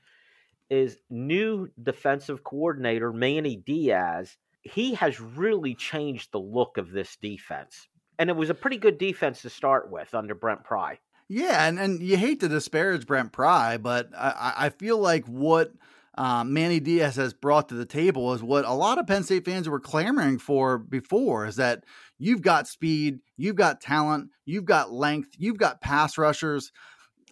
is new defensive coordinator Manny Diaz. He has really changed the look of this defense and it was a pretty good defense to start with under Brent Pry. Yeah, and, and you hate to disparage Brent Pry, but I, I feel like what um, Manny Diaz has brought to the table is what a lot of Penn State fans were clamoring for before is that you've got speed, you've got talent, you've got length, you've got pass rushers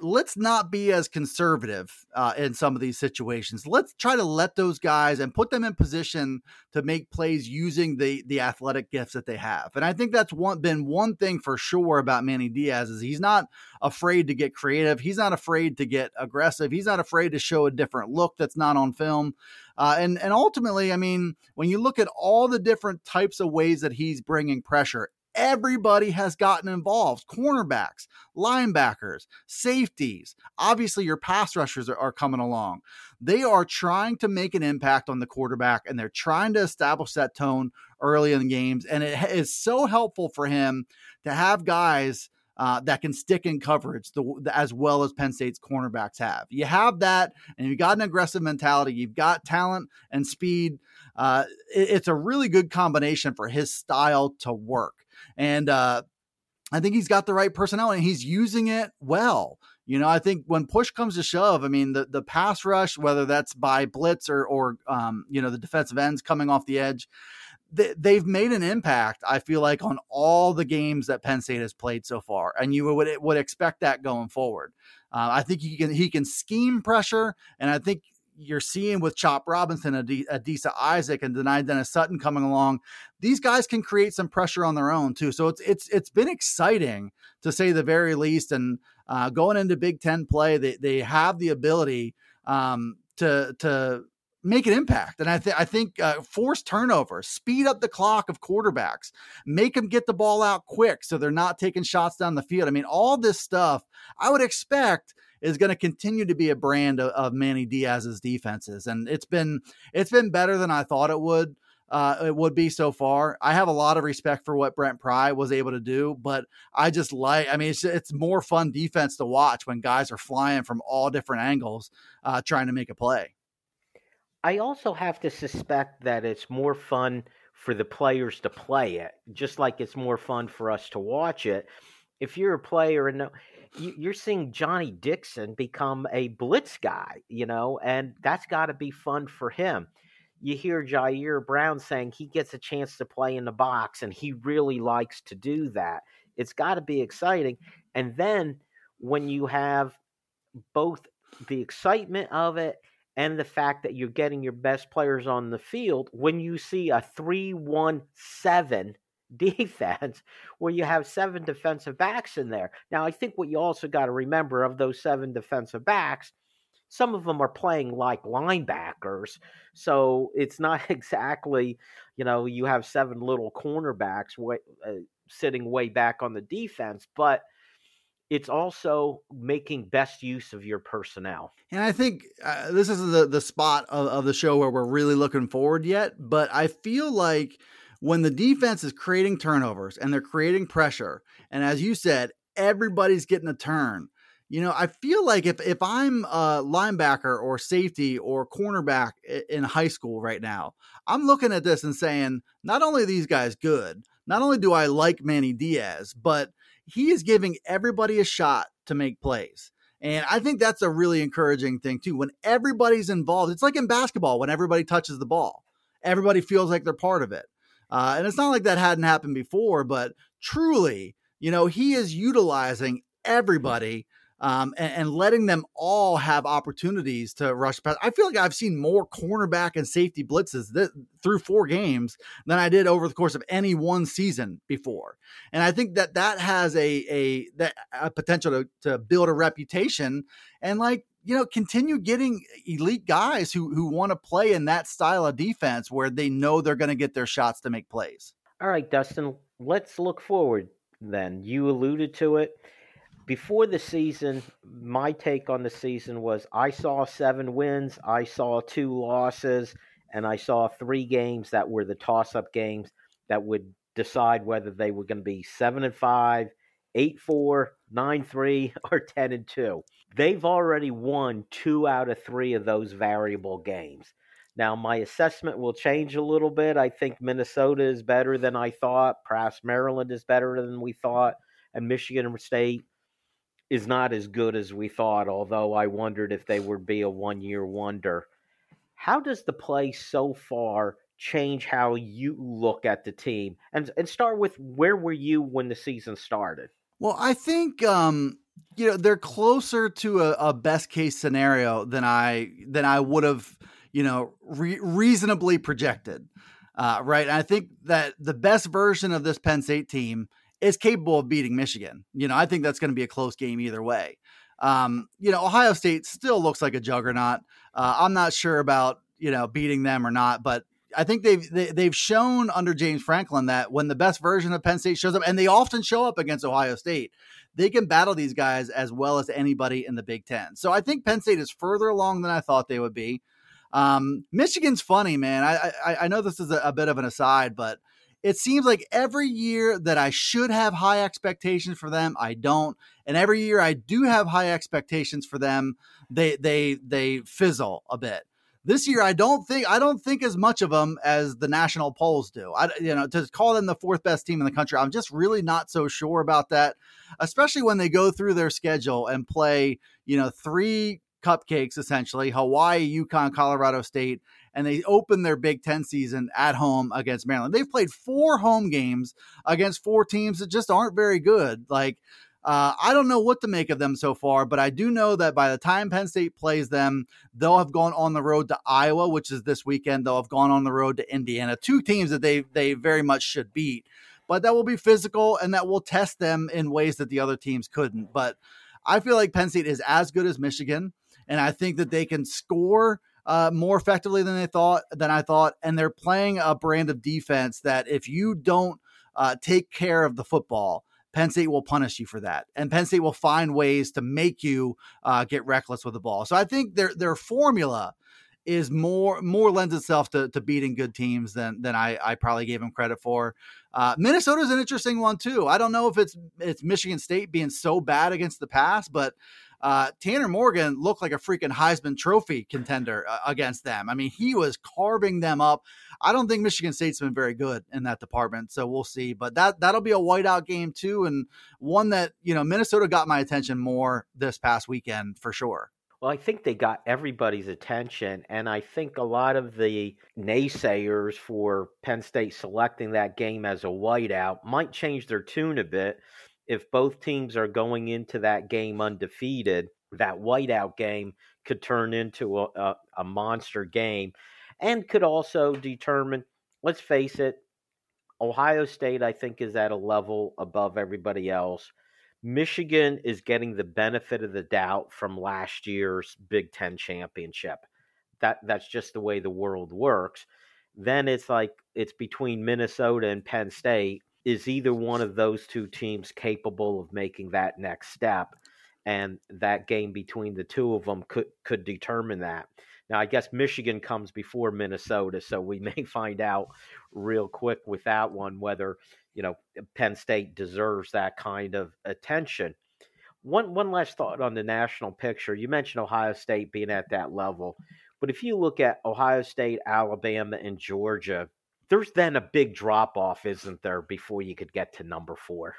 let's not be as conservative uh, in some of these situations. Let's try to let those guys and put them in position to make plays using the the athletic gifts that they have. And I think that's one been one thing for sure about Manny Diaz is he's not afraid to get creative. He's not afraid to get aggressive. He's not afraid to show a different look that's not on film. Uh, and and ultimately, I mean, when you look at all the different types of ways that he's bringing pressure, everybody has gotten involved cornerbacks, linebackers, safeties. Obviously, your pass rushers are, are, coming along. They are trying to make an impact on the quarterback and they're trying to establish that tone early in the games. And it is so helpful for him to have guys. Uh, that can stick in coverage the, the, as well as Penn State's cornerbacks have. You have that, and you've got an aggressive mentality. You've got talent and speed. Uh, it, it's a really good combination for his style to work. And uh, I think he's got the right personnel and he's using it well. You know, I think when push comes to shove, I mean, the, the pass rush, whether that's by blitz or, or um, you know, the defensive ends coming off the edge, they, have made an impact, I feel like, on all the games that Penn State has played so far. And you would, would expect that going forward. Uh, I think he can he can scheme pressure, and I think you're seeing with Chop Robinson, Adisa Isaac, and Dani Dennis Sutton coming along, these guys can create some pressure on their own too. So it's it's it's been exciting to say the very least. And uh, going into Big Ten play, they they have the ability um, to to make an impact. And I, th- I think uh, force turnovers, speed up the clock of quarterbacks, make them get the ball out quick so they're not taking shots down the field. I mean, all this stuff I would expect is going to continue to be a brand of, of, Manny Diaz's defenses, and it's been it's been better than I thought it would. Uh, it would be so far. I have a lot of respect for what Brent Pry was able to do, but I just like. I mean, it's it's more fun defense to watch when guys are flying from all different angles, uh, trying to make a play. I also have to suspect that it's more fun for the players to play it, just like it's more fun for us to watch it. If you're a player and no, you're seeing Johnny Dixon become a blitz guy, you know, and that's got to be fun for him. You hear Ji'Ayir Brown saying he gets a chance to play in the box and he really likes to do that. It's got to be exciting. And then when you have both the excitement of it and the fact that you're getting your best players on the field, when you see a 3 1 7 defense where you have seven defensive backs in there. Now, I think what you also got to remember of those seven defensive backs, some of them are playing like linebackers. So it's not exactly, you know, you have seven little cornerbacks way, uh, sitting way back on the defense, but it's also making best use of your personnel. And I think uh, this is the the spot of, of the show where we're really looking forward yet. But I feel like when the defense is creating turnovers and they're creating pressure, and as you said, everybody's getting a turn. You know, I feel like if if I'm a linebacker or safety or cornerback in high school right now, I'm looking at this and saying, not only are these guys good, not only do I like Manny Diaz, but he is giving everybody a shot to make plays. And I think that's a really encouraging thing too. When everybody's involved, it's like in basketball when everybody touches the ball, everybody feels like they're part of it. Uh, and it's not like that hadn't happened before, but truly, you know, he is utilizing everybody um, and, and, letting them all have opportunities to rush past. I feel like I've seen more cornerback and safety blitzes th- through four games than I did over the course of any one season before. And I think that that has a a that a potential to, to build a reputation and like you know continue getting elite guys who who want to play in that style of defense where they know they're going to get their shots to make plays. All right, Dustin, let's look forward then. You alluded to it before the season, my take on the season was I saw seven wins, I saw two losses, and I saw three games that were the toss up games that would decide whether they were going to be seven and five, eight four, nine three, or ten and two. They've already won two out of three of those variable games. Now, my assessment will change a little bit. I think Minnesota is better than I thought. Perhaps Maryland is better than we thought. And Michigan State is not as good as we thought, although I wondered if they would be a one year wonder. How does the play so far change how you look at the team? And and start with where were you when the season started? Well, I think um, you know they're closer to a, a, best case scenario than I than I would have you know re- reasonably projected. Uh, right, and I think that the best version of this Penn State team is capable of beating Michigan. You know, I think that's going to be a close game either way. Um, you know, Ohio State still looks like a juggernaut. Uh, I'm not sure about you know beating them or not, but I think they've they, have they have shown under James Franklin that when the best version of Penn State shows up, and they often show up against Ohio State, they can battle these guys as well as anybody in the Big Ten. So I think Penn State is further along than I thought they would be. Um, Michigan's funny, man. I, I, I know this is a, a bit of an aside, but it seems like every year that I should have high expectations for them, I don't. And every year I do have high expectations for them, they they they fizzle a bit. This year I don't think I don't think as much of them as the national polls do. I you know to call them the fourth best team in the country, I'm just really not so sure about that, especially when they go through their schedule and play, you know, three cupcakes essentially, Hawaii, UConn, Colorado State, and they open their Big Ten season at home against Maryland. They've played four home games against four teams that just aren't very good. Like, uh, I don't know what to make of them so far, but I do know that by the time Penn State plays them, they'll have gone on the road to Iowa, which is this weekend. They'll have gone on the road to Indiana, two teams that they they very much should beat. But that will be physical and that will test them in ways that the other teams couldn't. But I feel like Penn State is as good as Michigan, and I think that they can score uh, more effectively than they thought than I thought, and they're playing a brand of defense that if you don't uh, take care of the football, Penn State will punish you for that, and Penn State will find ways to make you uh, get reckless with the ball. So I think their their formula is more more lends itself to, to beating good teams than than I, I probably gave them credit for. Uh, Minnesota's an interesting one too. I don't know if it's it's Michigan State being so bad against the pass, but uh, Tanner Morgan looked like a freaking Heisman Trophy contender uh, against them. I mean, he was carving them up. I don't think Michigan State's been very good in that department, so we'll see. But that that'll be a whiteout game too, and one that you know Minnesota got my attention more this past weekend for sure. Well, I think they got everybody's attention, and I think a lot of the naysayers for Penn State selecting that game as a whiteout might change their tune a bit if both teams are going into that game undefeated, that whiteout game could turn into a, a, a monster game and could also determine, let's face it, Ohio State, I think, is at a level above everybody else. Michigan is getting the benefit of the doubt from last year's Big Ten championship. That that's just the way the world works. Then it's like it's between Minnesota and Penn State, is either one of those two teams capable of making that next step? And that game between the two of them could could determine that. Now, I guess Michigan comes before Minnesota, so we may find out real quick with that one whether you know Penn State deserves that kind of attention. One one last thought on the national picture. You mentioned Ohio State being at that level, but if you look at Ohio State, Alabama, and Georgia, there's then a big drop off, isn't there, before you could get to number four?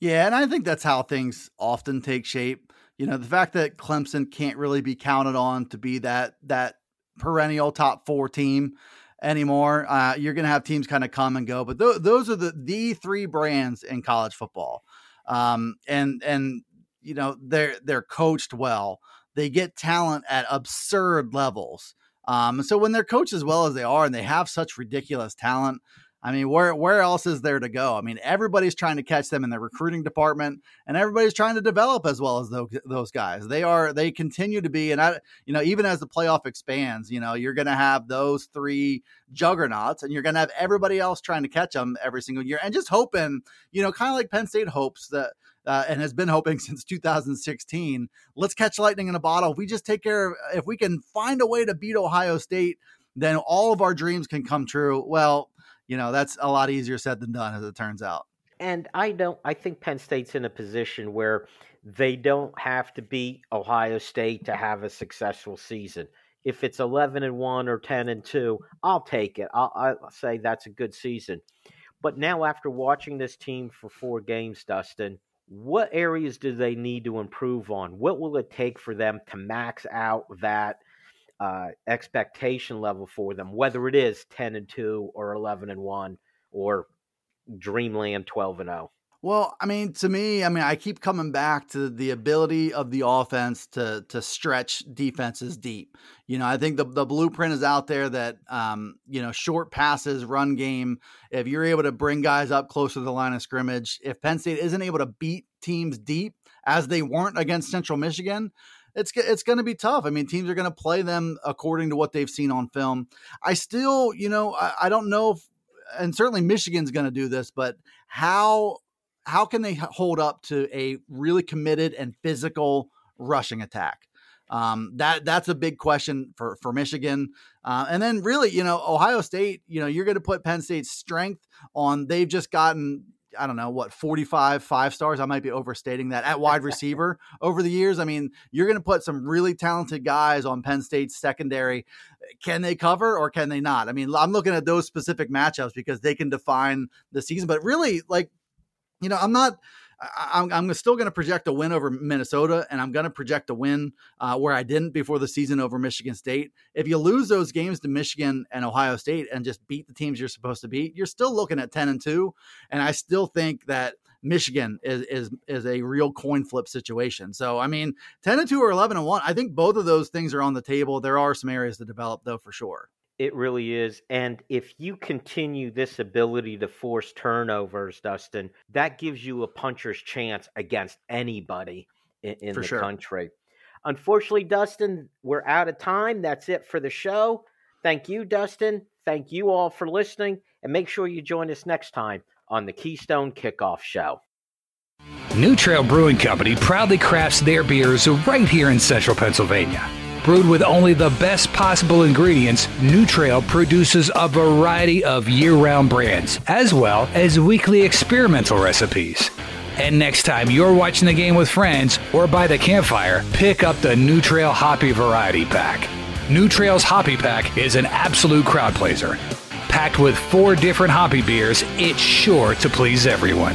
Yeah, and I think that's how things often take shape. You know, the fact that Clemson can't really be counted on to be that that perennial top four team anymore. Uh, you're going to have teams kind of come and go, but th- those are the the three brands in college football, um, and and you know they're they're coached well. They get talent at absurd levels. Um, so when they're coached as well as they are, and they have such ridiculous talent, I mean, where where else is there to go? I mean, everybody's trying to catch them in the recruiting department, and everybody's trying to develop as well as those, those guys. They are they continue to be, and I, you know, even as the playoff expands, you know, you're going to have those three juggernauts, and you're going to have everybody else trying to catch them every single year, and just hoping, you know, kind of like Penn State hopes that. Uh, and has been hoping since 2016. Let's catch lightning in a bottle. If we just take care of, if we can find a way to beat Ohio State, then all of our dreams can come true. Well, you know, that's a lot easier said than done, as it turns out. And I don't. I think Penn State's in a position where they don't have to beat Ohio State to have a successful season. If it's eleven and one or ten and two, I'll take it. I'll, I'll say that's a good season. But now, after watching this team for four games, Dustin, what areas do they need to improve on? What will it take for them to max out that uh, expectation level for them, whether it is 10 and 2 or 11 and 1 or Dreamland 12 and 0. Well, I mean, to me, I mean, I keep coming back to the ability of the offense to to stretch defenses deep. You know, I think the the blueprint is out there that um, you know, short passes, run game. If you're able to bring guys up closer to the line of scrimmage, if Penn State isn't able to beat teams deep as they weren't against Central Michigan, it's it's going to be tough. I mean, teams are going to play them according to what they've seen on film. I still, you know, I, I don't know if, and certainly Michigan's going to do this, but how how can they hold up to a really committed and physical rushing attack? Um, that that's a big question for for Michigan, uh, and then really, you know, Ohio State. You know, you're going to put Penn State's strength on. They've just gotten I don't know what 45 five stars. I might be overstating that at wide receiver over the years. I mean, you're going to put some really talented guys on Penn State's secondary. Can they cover or can they not? I mean, I'm looking at those specific matchups because they can define the season. But really, like, you know, I'm not. I'm, I'm still going to project a win over Minnesota, and I'm going to project a win uh, where I didn't before the season over Michigan State. If you lose those games to Michigan and Ohio State and just beat the teams you're supposed to beat, you're still looking at 10 and 2. And I still think that Michigan is is is a real coin flip situation. So I mean, 10 and 2 or 11 and 1, I think both of those things are on the table. There are some areas to develop though for sure. It really is. And if you continue this ability to force turnovers, Dustin, that gives you a puncher's chance against anybody in, in the sure. country. Unfortunately, Dustin, we're out of time. That's it for the show. Thank you, Dustin. Thank you all for listening. And make sure you join us next time on the Keystone Kickoff Show. New Trail Brewing Company proudly crafts their beers right here in central Pennsylvania. Brewed with only the best possible ingredients, New Trail produces a variety of year round brands, as well as weekly experimental recipes. And next time you're watching the game with friends or by the campfire, pick up the New Trail Hoppy Variety Pack. New Trail's Hoppy Pack is an absolute crowd pleaser. Packed with four different hoppy beers, it's sure to please everyone.